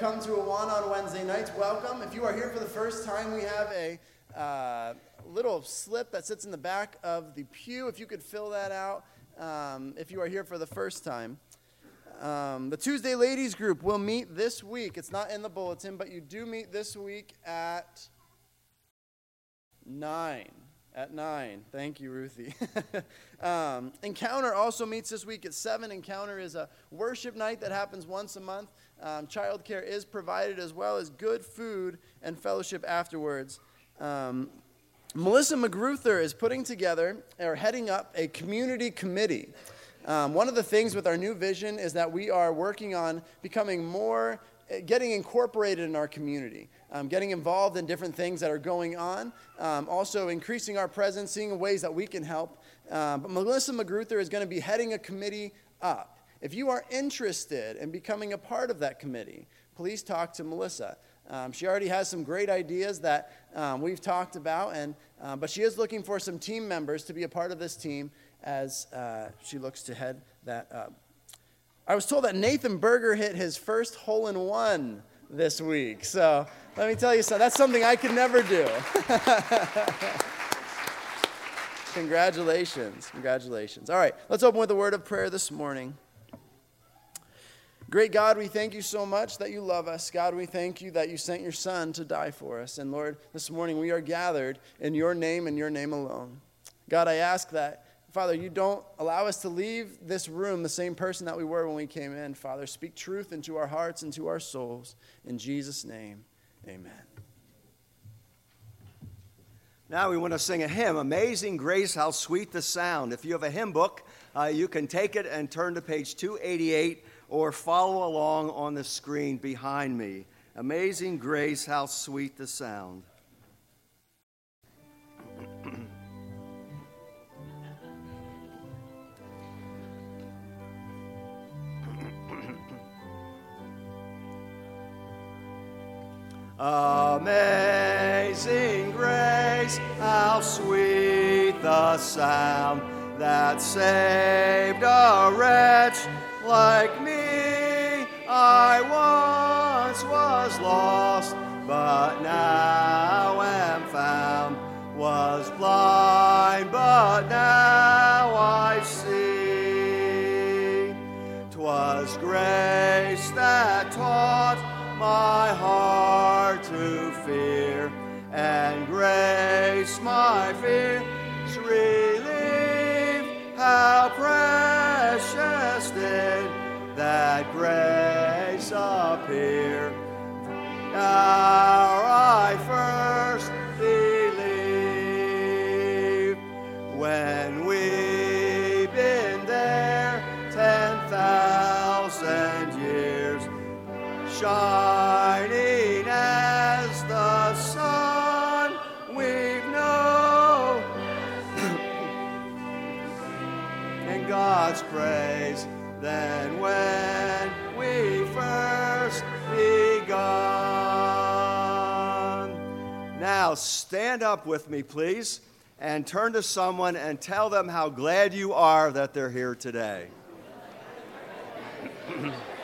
come to Awana on Wednesday nights, welcome. If you are here for the first time, we have a uh, little slip that sits in the back of the pew. If you could fill that out um, if you are here for the first time. Um, the Tuesday Ladies Group will meet this week. It's not in the bulletin, but you do meet this week at 9 at 9. Thank you, Ruthie. um, Encounter also meets this week at 7. Encounter is a worship night that happens once a month. Um, childcare is provided as well as good food and fellowship afterwards. Um, Melissa McGruther is putting together or heading up a community committee. Um, one of the things with our new vision is that we are working on becoming more, eh, getting incorporated in our community, um, getting involved in different things that are going on, um, also increasing our presence, seeing ways that we can help. Uh, but Melissa McGruther is going to be heading a committee up. If you are interested in becoming a part of that committee, please talk to Melissa. Um, she already has some great ideas that um, we've talked about, and, uh, but she is looking for some team members to be a part of this team as uh, she looks to head that up. I was told that Nathan Berger hit his first hole in one this week. So let me tell you something. That's something I could never do. Congratulations. Congratulations. All right, let's open with a word of prayer this morning. Great God, we thank you so much that you love us. God, we thank you that you sent your Son to die for us. And Lord, this morning we are gathered in your name and your name alone. God, I ask that, Father, you don't allow us to leave this room the same person that we were when we came in. Father, speak truth into our hearts and to our souls. In Jesus' name, amen. Now we want to sing a hymn, Amazing Grace, How Sweet the Sound. If you have a hymn book, uh, you can take it and turn to page 288 or follow along on the screen behind me. Amazing Grace, How Sweet the Sound. Amazing grace, how sweet the sound that saved a wretch like me. I once was lost, but now am found. Was blind, but now I see. Twas grace that taught my heart fear, and grace my fears relieve. How precious did that grace appear! Now stand up with me, please, and turn to someone and tell them how glad you are that they're here today.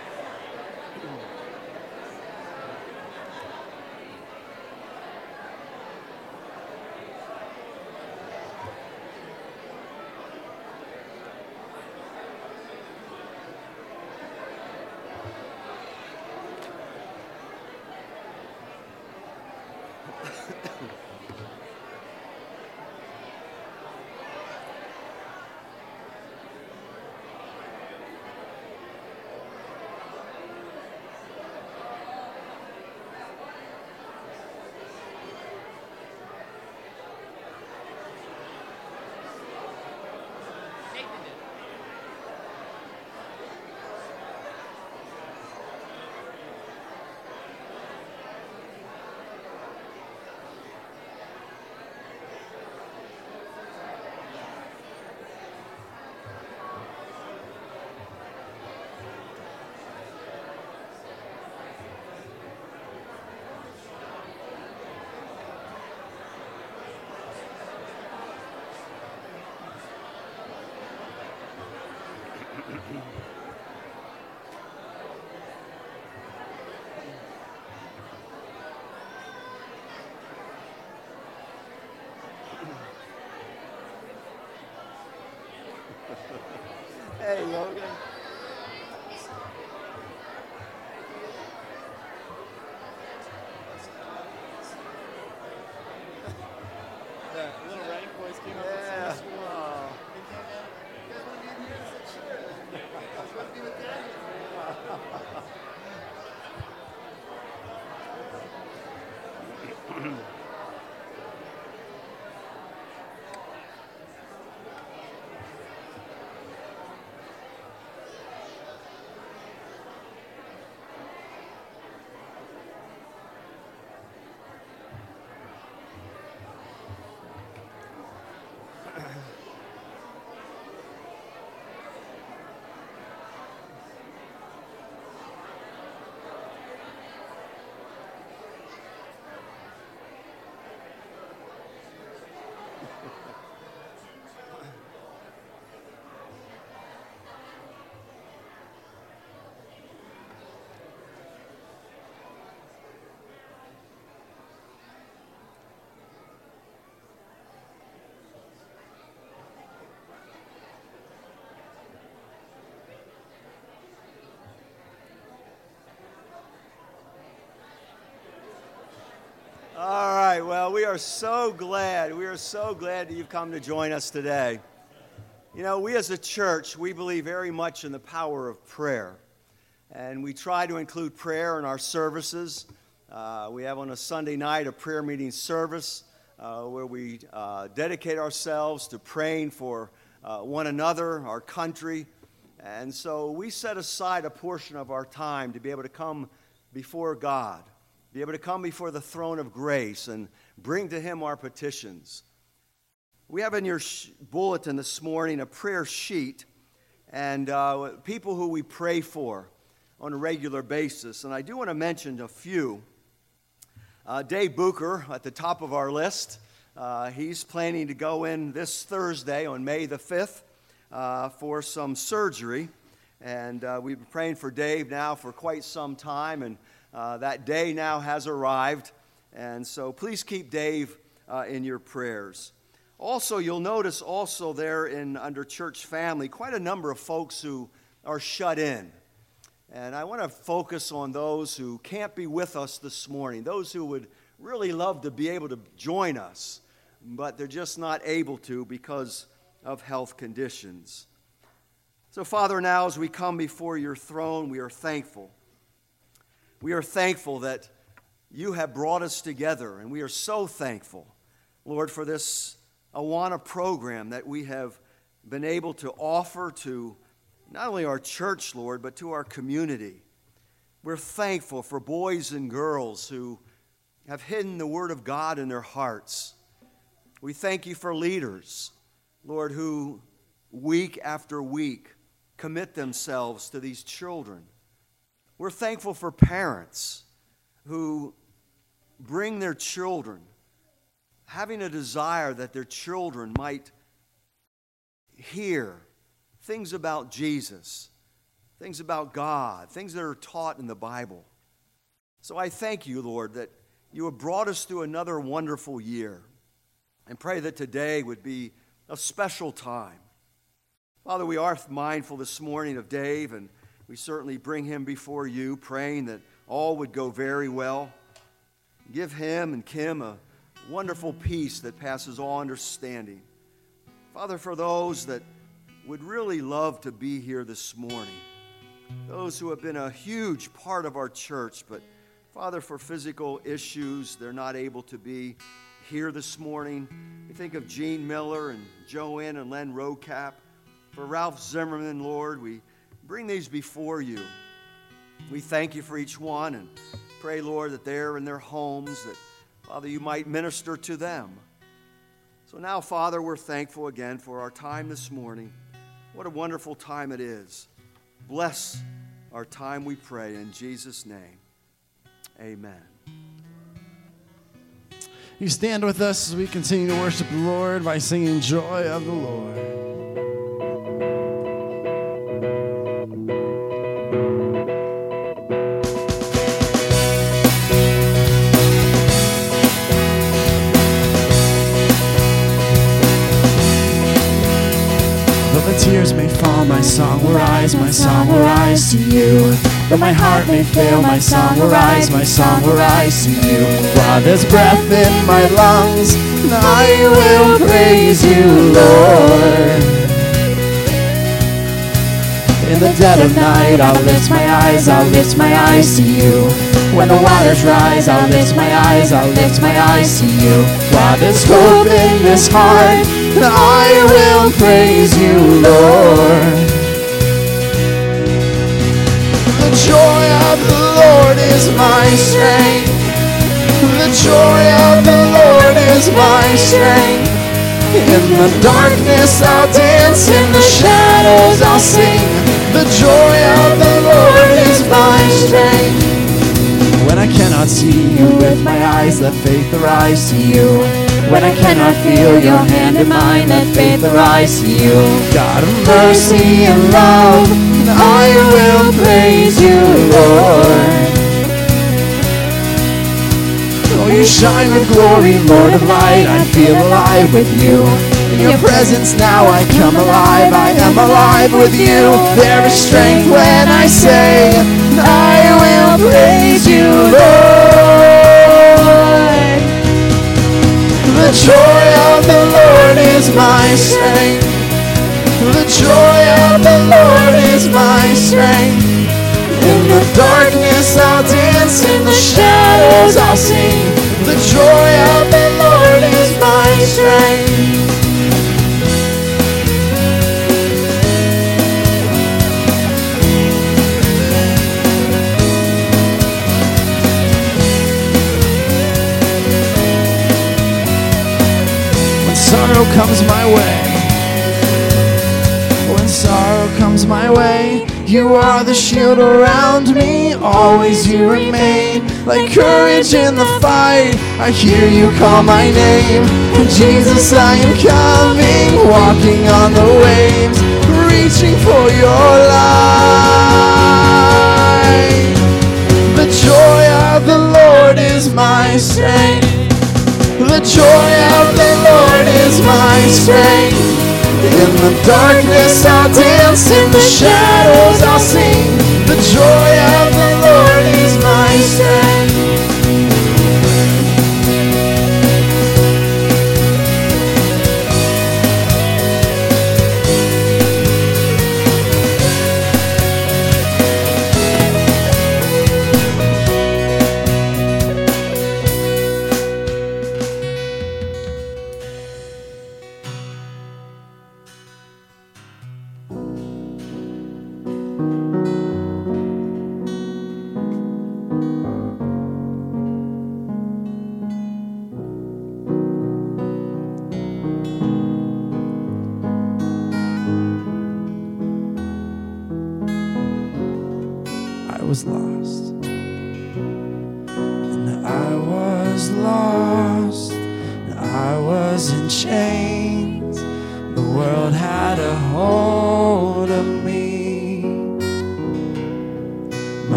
Hey, Logan. The little rank boys came up Yeah. from school. Oh. They came in. You guys want to be in here? I said, sure. You guys want to be with Daddy? All right, well, we are so glad. We are so glad that you've come to join us today. You know, we as a church, we believe very much in the power of prayer. And we try to include prayer in our services. Uh, we have on a Sunday night a prayer meeting service. uh, where we uh, dedicate ourselves to praying for uh, one another, our country. And so we set aside a portion of our time to be able to come before God, be able to come before the throne of grace and bring to Him our petitions. We have in your sh- bulletin this morning a prayer sheet and uh, people who we pray for on a regular basis. And I do want to mention a few. Uh, Dave Booker at the top of our list. Uh, he's planning to go in this Thursday on May the 5th uh, for some surgery. And uh, we've been praying for Dave now for quite some time, and uh, that day now has arrived. And so please keep Dave uh, in your prayers. Also, you'll notice also there in under church family quite a number of folks who are shut in. And I want to focus on those who can't be with us this morning, those who would really love to be able to join us, but they're just not able to because of health conditions. So, Father, now as we come before your throne, we are thankful. We are thankful that you have brought us together, and we are so thankful, Lord, for this Awana program that we have been able to offer to not only our church, Lord, but to our community. We're thankful for boys and girls who have hidden the Word of God in their hearts. We thank you for leaders, Lord, who week after week commit themselves to these children. We're thankful for parents who bring their children, having a desire that their children might hear things about Jesus, things about God, things that are taught in the Bible. So I thank you, Lord, that you have brought us through another wonderful year. And pray that today would be a special time. Father, we are mindful this morning of Dave, and we certainly bring him before you, praying that all would go very well. Give him and Kim a wonderful peace that passes all understanding. Father, for those that would really love to be here this morning. Those who have been a huge part of our church, but Father, for physical issues, they're not able to be here this morning. We think of Gene Miller and Joanne and Len Rocap. For Ralph Zimmerman, Lord, we bring these before you. We thank you for each one and pray, Lord, that they're in their homes, that, Father, you might minister to them. So now, Father, we're thankful again for our time this morning. What a wonderful time it is. Bless our time, we pray, in Jesus' name. Amen. You stand with us as we continue to worship the Lord by singing Joy of the Lord. Tears may fall, my song will rise, my song will rise to you. Though my heart may fail, my song will rise, my song will rise to you. While there's breath in my lungs, I will praise you, Lord. In the dead of night, I'll lift my eyes, I'll lift my eyes to you. When the waters rise, I'll lift my eyes, I'll lift my eyes to you. While there's hope in this heart, I will praise you, Lord. The joy of the Lord is my strength. The joy of the Lord is my strength. In the darkness I'll dance, in the shadows I'll sing. The joy of the Lord is my strength. When I cannot see you with my eyes, let faith arise to you. When I cannot feel your hand in mine, let faith arise to you. God of mercy and love, I will praise you, Lord. Oh, you shine with glory, Lord of light, I feel alive with you. In your presence now I come alive, I am alive with you. There is strength when I say, I will praise you, Lord. The joy of the Lord is my strength. The joy of the Lord is my strength. In the darkness I'll dance, in the shadows I'll sing. The joy of the Lord is sorrow comes my way. When sorrow comes my way, you are the shield around me. Always you remain like courage in the fight. I hear you call my name. Jesus, I am coming, walking on the waves, reaching for your light. The joy of the Lord is my strength. Joy of the Lord is my strength. In the darkness I'll dance, in the shadows I'll sing. The joy of the Lord is my strength.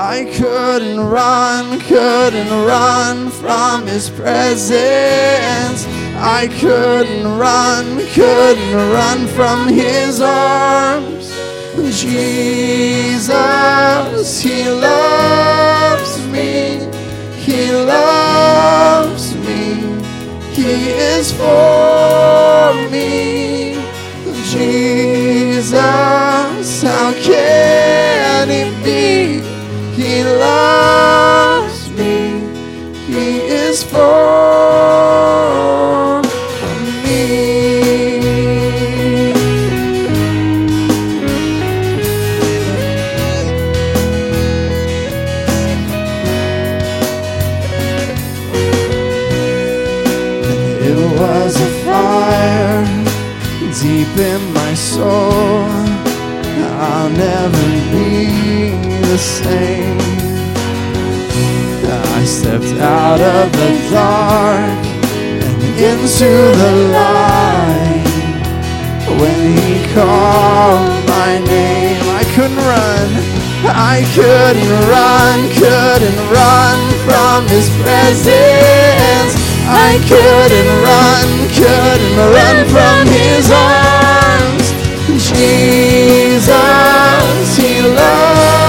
I couldn't run, couldn't run from his presence. I couldn't run, couldn't run from his arms. Jesus, he loves me, he loves me, he is for me. Jesus, how can it be? He loves me. He is for me. It was a fire deep in my soul. I'll never the same. I stepped out of the dark and into the light. When he called my name, I couldn't run. I couldn't run, couldn't run from his presence. I couldn't run, couldn't run from his arms. Jesus, he loves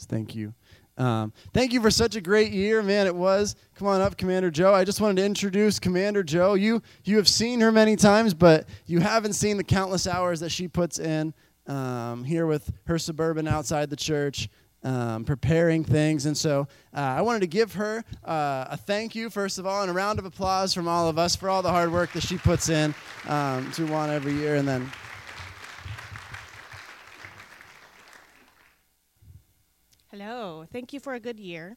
Please, thank you. Um, thank you for such a great year, man. It was. Come on up, Commander Joe. I just wanted to introduce Commander Joe. You you have seen her many times, but you haven't seen the countless hours that she puts in um, here with her suburban outside the church, um, preparing things. And so uh, I wanted to give her uh, a thank you first of all, and a round of applause from all of us for all the hard work that she puts in um, to one every year, and then. Hello. Thank you for a good year.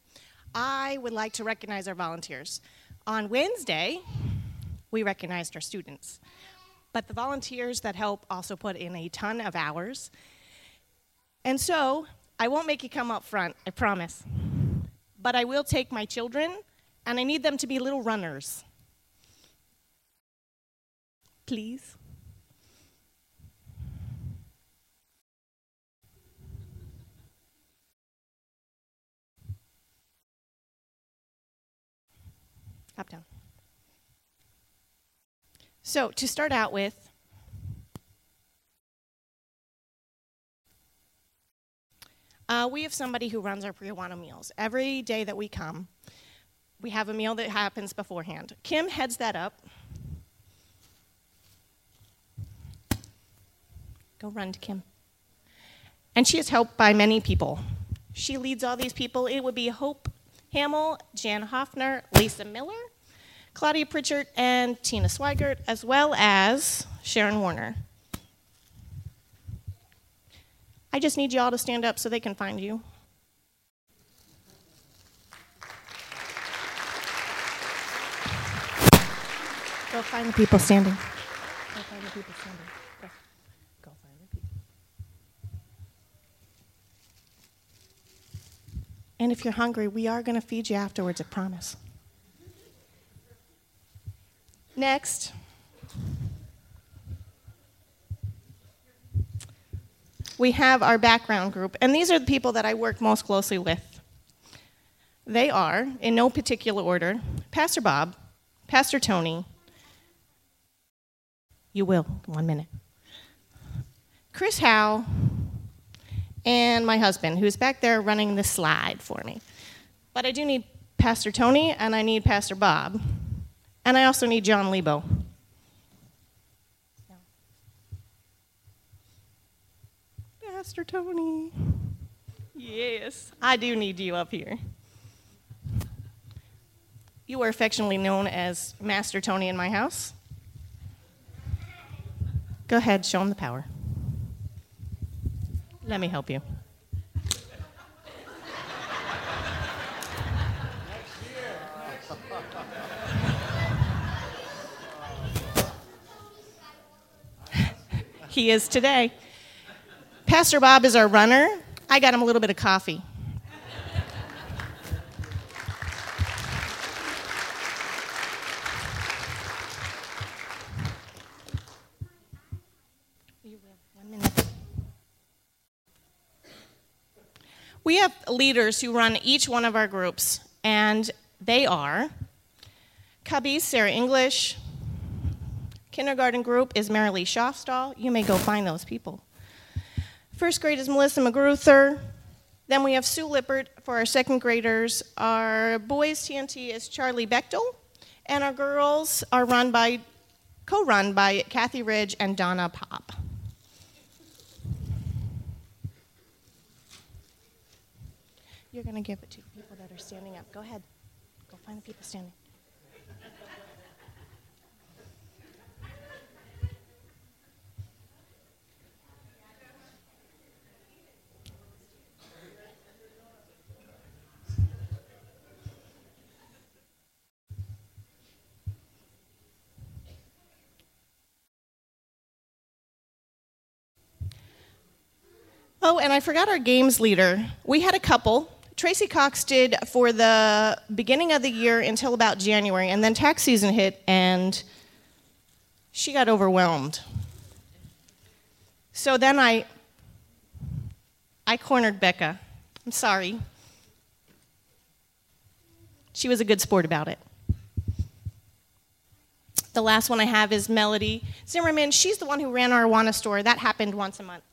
I would like to recognize our volunteers. On Wednesday, we recognized our students, but the volunteers that help also put in a ton of hours. And so, I won't make you come up front, I promise. But I will take my children, and I need them to be little runners. Please. Up, down. So, to start out with, uh, we have somebody who runs our pre-Awana meals. Every day that we come, we have a meal that happens beforehand. Kim heads that up. Go run to Kim. And she is helped by many people. She leads all these people. It would be Hope Hamill, Jan Hoffner, Lisa Miller, Claudia Pritchard, and Tina Swigert, as well as Sharon Warner. I just need you all to stand up so they can find you. Go find the people standing. Go find the people standing. Go. Go find the people. And if you're hungry, we are going to feed you afterwards, I promise. Next. We have our background group, and these are the people that I work most closely with. They are, in no particular order, Pastor Bob, Pastor Tony. You will, one minute. Chris Howe, and my husband, who's back there running the slide for me. But I do need Pastor Tony and I need Pastor Bob And I also need John Lebo. Pastor Tony. Yes, I do need you up here. You are affectionately known as Master Tony in my house. Go ahead, show him the power. Let me help you. he is today. Pastor Bob is our runner. I got him a little bit of coffee. We have leaders who run each one of our groups, and they are Cubbies, Sarah English. Kindergarten group is Marilee Schofstall. You may go find those people. First grade is Melissa McGruther. Then we have Sue Lippert for our second graders. Our boys T&T is Charlie Bechtel, and our girls are run by, co-run by Kathy Ridge and Donna Pop. You're going to give it to the people that are standing up. Go ahead. Go find the people standing. Oh, and I forgot our games leader. We had a couple. Tracy Cox did for the beginning of the year until about January, and then tax season hit, and she got overwhelmed. So then I, I cornered Becca. I'm sorry. She was a good sport about it. The last one I have is Melody Zimmerman. She's the one who ran our Awana store. That happened once a month.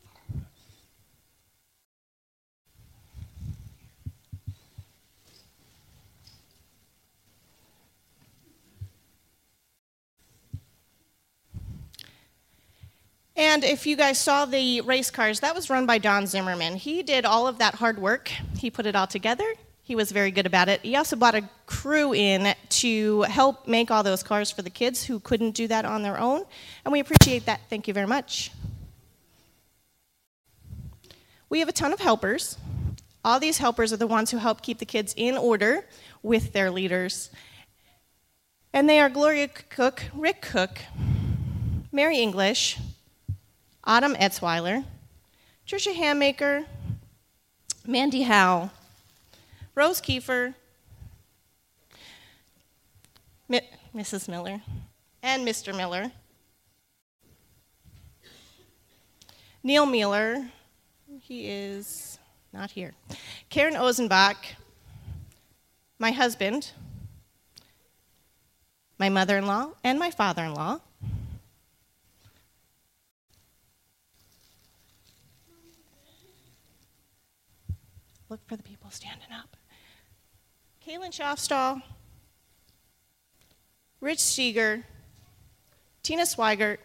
And if you guys saw the race cars, that was run by Don Zimmerman. He did all of that hard work, he put it all together. He was very good about it. He also brought a crew in to help make all those cars for the kids who couldn't do that on their own. And we appreciate that. Thank you very much. We have a ton of helpers. All these helpers are the ones who help keep the kids in order with their leaders. And they are Gloria Cook, Rick Cook, Mary English, Autumn Etzweiler, Tricia Hammaker, Mandy Howe, Rose Kiefer, Mrs. Miller, and Mr. Miller. Neil Miller, he is not here. Karen Ozenbach, my husband, my mother in law, and my father in law. Look for the people standing up. Kaylin Schofstall, Rich Steger, Tina Swigert,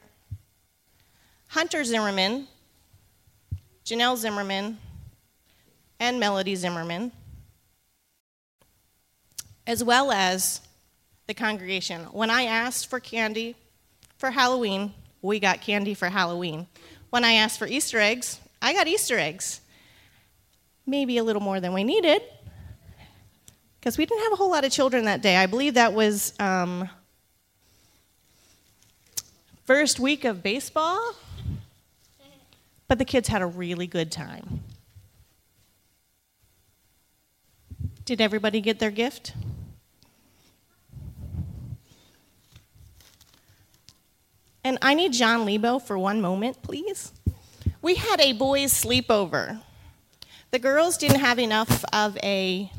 Hunter Zimmerman, Janelle Zimmerman, and Melody Zimmerman, as well as the congregation. When I asked for candy for Halloween, we got candy for Halloween. When I asked for Easter eggs, I got Easter eggs. Maybe a little more than we needed, because we didn't have a whole lot of children that day. I believe that was um, first week of baseball, but the kids had a really good time. Did everybody get their gift? And I need John Lebo for one moment, please. We had a boys' sleepover. The girls didn't have enough of a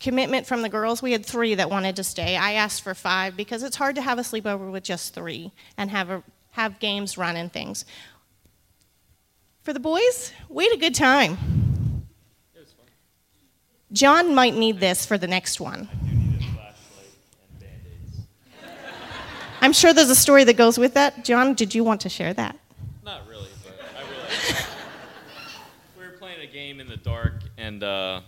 commitment from the girls. We had three that wanted to stay. I asked for five because it's hard to have a sleepover with just three and have, a, have games run and things. For the boys, we had a good time. It was fun. John might need this for the next one. I'm sure there's a story that goes with that. John, did you want to share that? Not really, but I realized we game in the dark, and uh,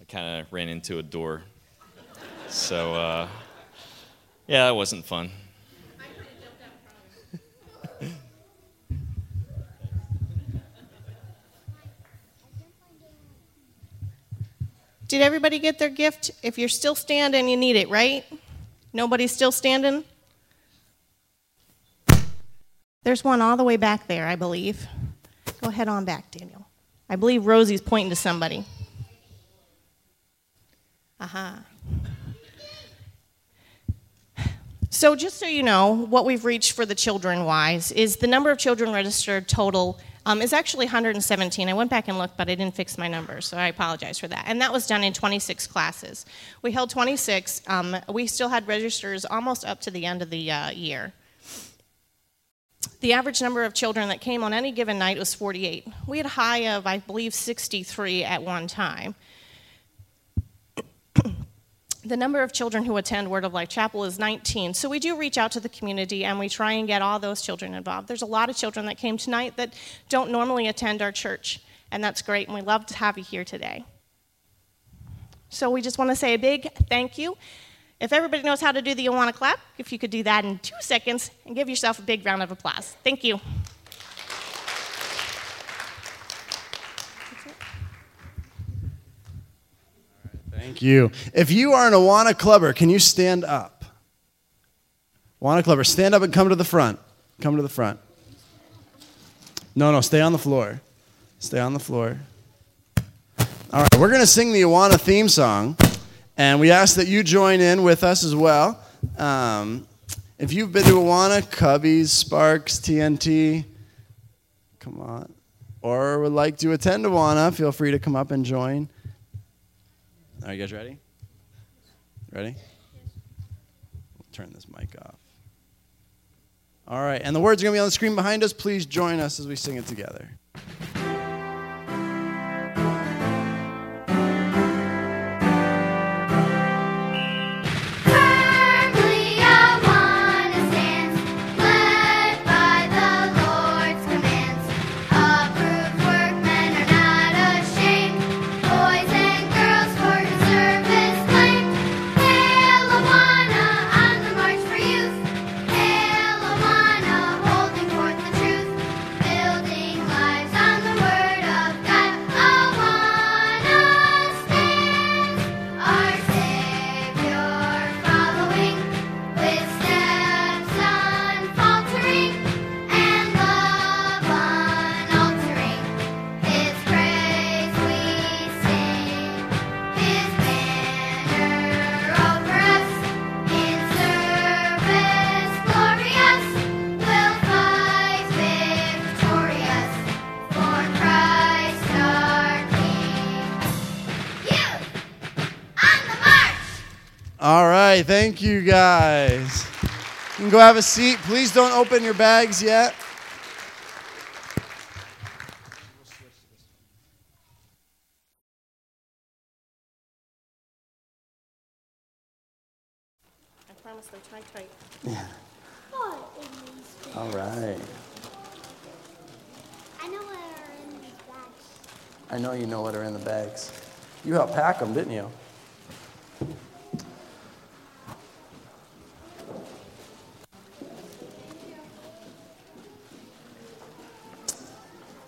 I kind of ran into a door. So, uh, yeah, that wasn't fun. Did everybody get their gift? If you're still standing, you need it, right? Nobody's still standing? There's one all the way back there, I believe. Go ahead on back, Daniel. I believe Rosie's pointing to somebody. Aha. So, just so you know, what we've reached for the children wise is the number of children registered total um, is actually 117. I went back and looked, but I didn't fix my numbers, so I apologize for that. And that was done in 26 classes. We held 26. Um, we still had registers almost up to the end of the uh, year. The average number of children that came on any given night was 48. We had a high of, I believe, 63 at one time. the number of children who attend Word of Life Chapel is 19. So we do reach out to the community and we try and get all those children involved. There's a lot of children that came tonight that don't normally attend our church, and that's great, and we love to have you here today. So we just want to say a big thank you. If everybody knows how to do the Awana clap, if you could do that in two seconds and give yourself a big round of applause. Thank you. Thank you. If you are an Awana clubber, can you stand up? Awana clubber, stand up and come to the front. Come to the front. No, no, stay on the floor. Stay on the floor. All right, we're going to sing the Awana theme song, and we ask that you join in with us as well. Um, if you've been to Awana, Cubbies, Sparks, T&T, come on, or would like to attend Awana, feel free to come up and join. Are you guys ready? Ready? We'll turn this mic off. All right, and the words are going to be on the screen behind us. Please join us as we sing it together. Right, thank you guys. You can go have a seat. Please don't open your bags yet. I promise they're tight, tight. All right. I know what are in these bags. I know you know what are in the bags. You helped pack them, didn't you?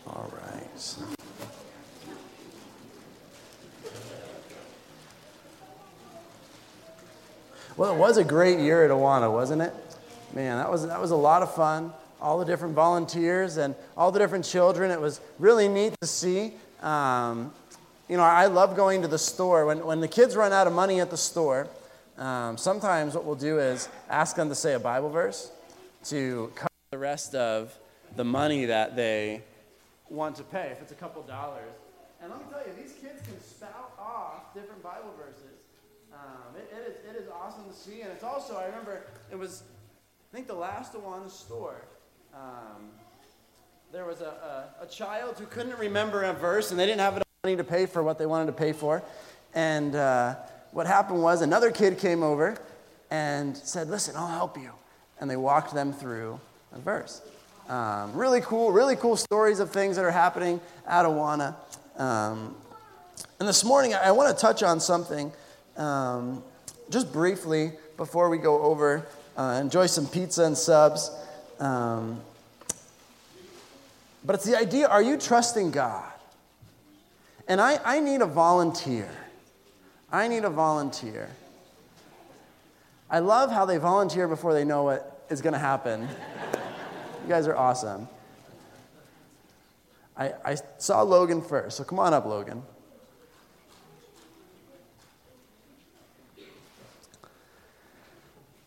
All right. Well, it was a great year at Awana, wasn't it? Man, that was, that was a lot of fun. All the different volunteers and all the different children. It was really neat to see. Um, you know, I love going to the store. When, when the kids run out of money at the store, um, sometimes what we'll do is ask them to say a Bible verse to cover the rest of the money that they want to pay, if it's a couple dollars. And let me tell you, these kids can spout off different Bible verses. Um, it, it, is, it is awesome to see. And it's also, I remember, it was, I think the last Awana store. Um, there was a, a, a child who couldn't remember a verse, and they didn't have enough money to pay for what they wanted to pay for. And uh, what happened was another kid came over, and said, Listen, I'll help you. And they walked them through a verse. Um, really cool, really cool stories of things that are happening at Awana. Um, and this morning, I want to touch on something um, just briefly before we go over, uh, enjoy some pizza and subs. Um, but it's the idea are you trusting God? And I, I need a volunteer. I need a volunteer. I love how they volunteer before they know what is going to happen. you guys are awesome. I, I saw Logan first, so come on up, Logan.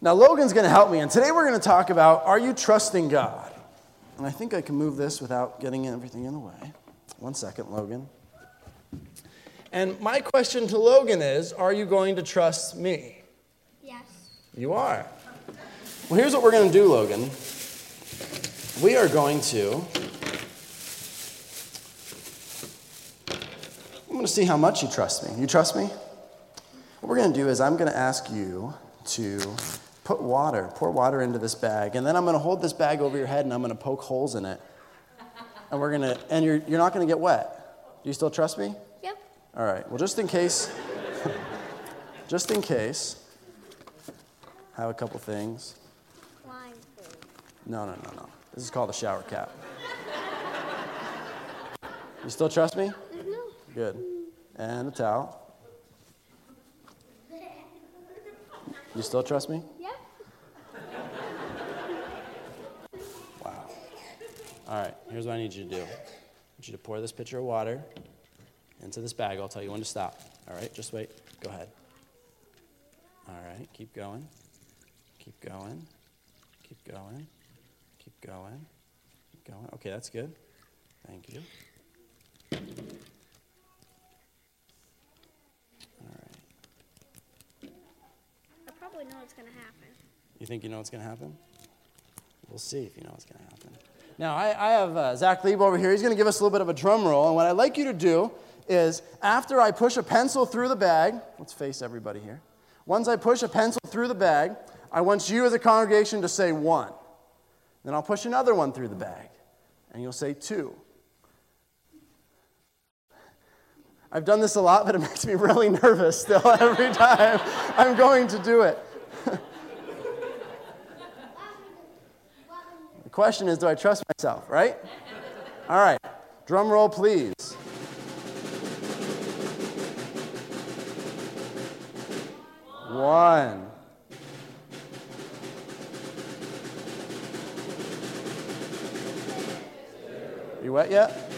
Now, Logan's going to help me, and today we're going to talk about are you trusting God? And I think I can move this without getting everything in the way. One second, Logan. And my question to Logan is Are you going to trust me? Yes. You are. Well, here's what we're going to do, Logan. We are going to. I'm going to see how much you trust me. You trust me? What we're going to do is I'm going to ask you to put water, pour water into this bag, and then I'm going to hold this bag over your head and I'm going to poke holes in it. And we're going to, and you're, you're not going to get wet. Do you still trust me? Yep. All right. Well, just in case, just in case, I have a couple things. No, no, no, no. This is called a shower cap. You still trust me? Mm-hmm. Good. And a towel. You still trust me? Yep. Wow. All right, here's what I need you to do. I need you to pour this pitcher of water into this bag. I'll tell you when to stop. All right, just wait. Go ahead. All right, keep going. Keep going. Keep going. Keep going. Keep going. Okay, that's good. Thank you. All right. I probably know what's gonna happen. You think you know what's going to happen? We'll see if you know what's going to happen. Now, I, I have uh, Zach Lieb over here. He's going to give us a little bit of a drum roll. And what I'd like you to do is, after I push a pencil through the bag, let's face everybody here. Once I push a pencil through the bag, I want you as a congregation to say one. Then I'll push another one through the bag, and you'll say two. I've done this a lot, but it makes me really nervous still every time I'm going to do it. The question is, do I trust myself, right? All right, drum roll, please. One. You wet yet?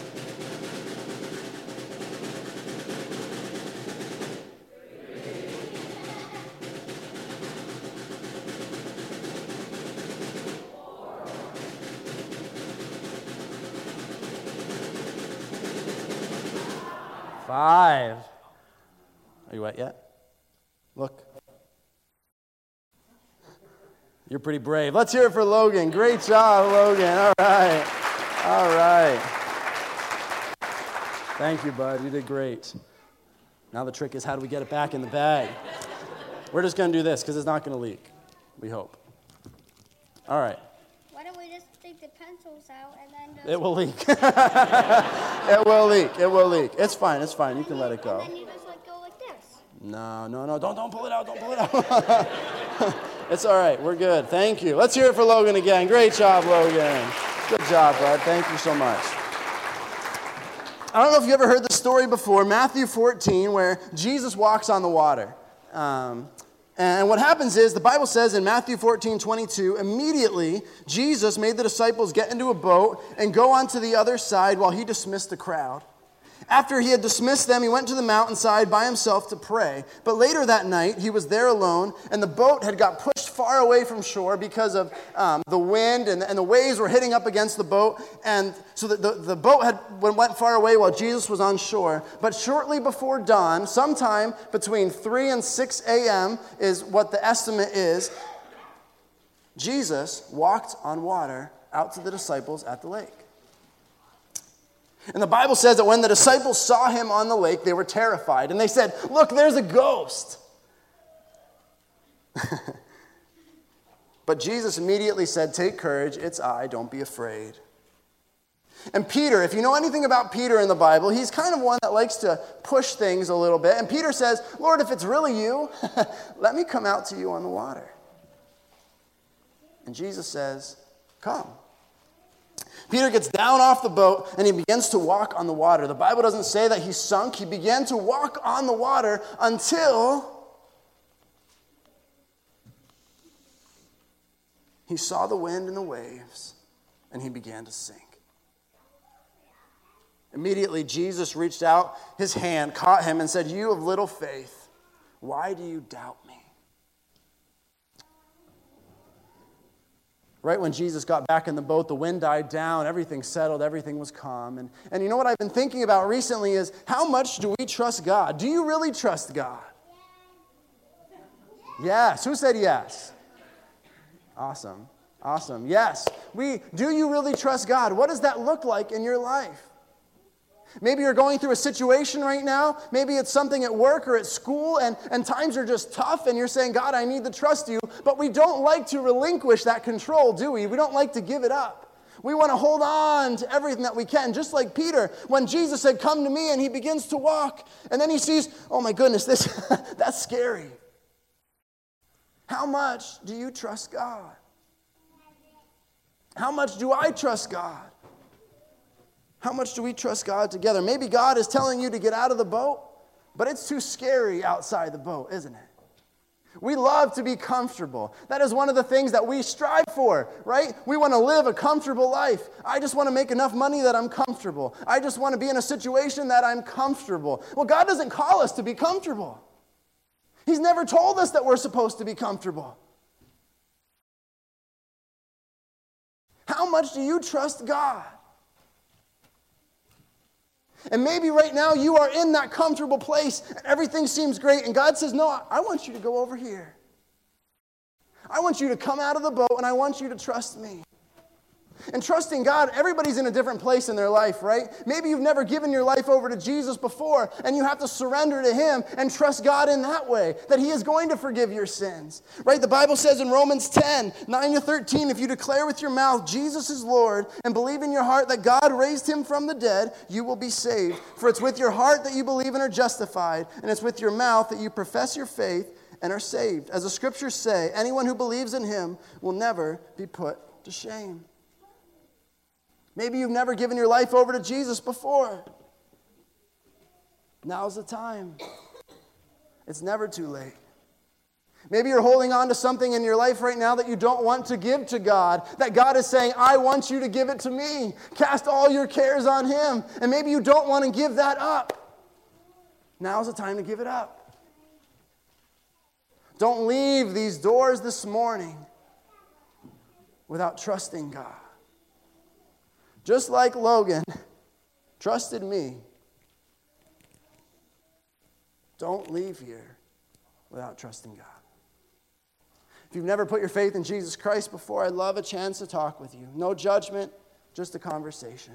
Pretty brave. Let's hear it for Logan. Great job, Logan. All right. All right. Thank you, bud. You did great. Now the trick is how do we get it back in the bag? We're just going to do this because it's not going to leak. We hope. All right. Why don't we just take the pencils out and then just It will leak. it will leak. It will leak. It's fine. It's fine. You can let it go. and then you just like go like this. No, no, no. Don't, don't pull it out. Don't pull it out. it's all right. We're good. Thank you. Let's hear it for Logan again. Great job, Logan. Good job, bud. Thank you so much. I don't know if you ever heard the story before, Matthew 14, where Jesus walks on the water. Um, and what happens is, the Bible says in Matthew 14, 22, immediately Jesus made the disciples get into a boat and go on to the other side while he dismissed the crowd. After he had dismissed them, he went to the mountainside by himself to pray. But later that night, he was there alone, and the boat had got pushed far away from shore because of um, the wind, and, and the waves were hitting up against the boat. And so the, the, the boat had went far away while Jesus was on shore. But shortly before dawn, sometime between 3 and 6 a.m., is what the estimate is, Jesus walked on water out to the disciples at the lake. And the Bible says that when the disciples saw him on the lake, they were terrified. And they said, Look, there's a ghost. But Jesus immediately said, Take courage, it's I, don't be afraid. And Peter, if you know anything about Peter in the Bible, he's kind of one that likes to push things a little bit. And Peter says, Lord, if it's really you, let me come out to you on the water. And Jesus says, Come. Peter gets down off the boat and he begins to walk on the water. The Bible doesn't say that he sunk, he began to walk on the water until he saw the wind and the waves and he began to sink. Immediately, Jesus reached out his hand, caught him, and said, You of little faith, why do you doubt me? Right when Jesus got back in the boat, the wind died down, everything settled, everything was calm. And, and you know what I've been thinking about recently is how much do we trust God? Do you really trust God? Yes. Who said yes? Awesome. Awesome. Yes. We do you really trust God? What does that look like in your life? Maybe you're going through a situation right now. Maybe it's something at work or at school, and, and times are just tough, and you're saying, God, I need to trust you. But we don't like to relinquish that control, do we? We don't like to give it up. We want to hold on to everything that we can, just like Peter. When Jesus said, Come to me, and he begins to walk, and then he sees, Oh my goodness, this, that's scary. How much do you trust God? How much do I trust God? How much do we trust God together? Maybe God is telling you to get out of the boat, but it's too scary outside the boat, isn't it? We love to be comfortable. That is one of the things that we strive for, right? We want to live a comfortable life. I just want to make enough money that I'm comfortable. I just want to be in a situation that I'm comfortable. Well, God doesn't call us to be comfortable. He's never told us that we're supposed to be comfortable. How much do you trust God? And maybe right now you are in that comfortable place and everything seems great, and God says, No, I want you to go over here. I want you to come out of the boat and I want you to trust me. And trusting God, everybody's in a different place in their life, right? Maybe you've never given your life over to Jesus before, and you have to surrender to Him and trust God in that way, that He is going to forgive your sins, right? The Bible says in Romans 10 9 to 13, if you declare with your mouth Jesus is Lord and believe in your heart that God raised Him from the dead, you will be saved. For it's with your heart that you believe and are justified, and it's with your mouth that you profess your faith and are saved. As the scriptures say, anyone who believes in Him will never be put to shame. Maybe you've never given your life over to Jesus before. Now's the time. It's never too late. Maybe you're holding on to something in your life right now that you don't want to give to God, that God is saying, I want you to give it to me. Cast all your cares on Him. And maybe you don't want to give that up. Now's the time to give it up. Don't leave these doors this morning without trusting God. Just like Logan trusted me, don't leave here without trusting God. If you've never put your faith in Jesus Christ before, I'd love a chance to talk with you. No judgment, just a conversation.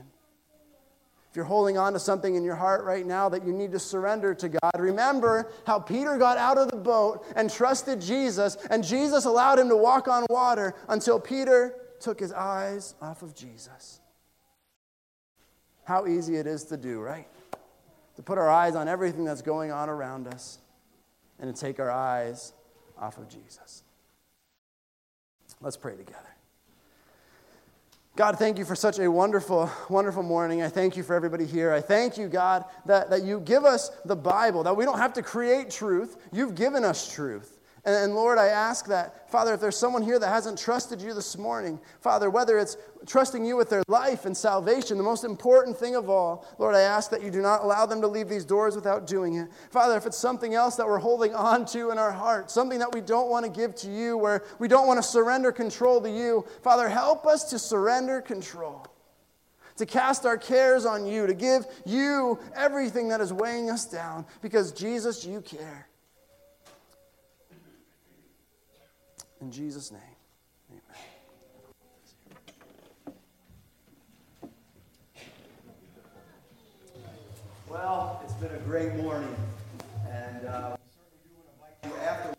If you're holding on to something in your heart right now that you need to surrender to God, remember how Peter got out of the boat and trusted Jesus, and Jesus allowed him to walk on water until Peter took his eyes off of Jesus. How easy it is to do, right? To put our eyes on everything that's going on around us and to take our eyes off of Jesus. Let's pray together. God, thank you for such a wonderful, wonderful morning. I thank you for everybody here. I thank you, God, that, that you give us the Bible, that we don't have to create truth. You've given us truth. And, and, Lord, I ask that, Father, if there's someone here that hasn't trusted you this morning, Father, whether it's trusting you with their life and salvation, the most important thing of all, Lord, I ask that you do not allow them to leave these doors without doing it. Father, if it's something else that we're holding on to in our heart, something that we don't want to give to you, where we don't want to surrender control to you, Father, help us to surrender control to cast our cares on you, to give you everything that is weighing us down, because Jesus, you care. In Jesus' name, amen. Well, it's been a great morning. And uh, we certainly do want to invite you afterwards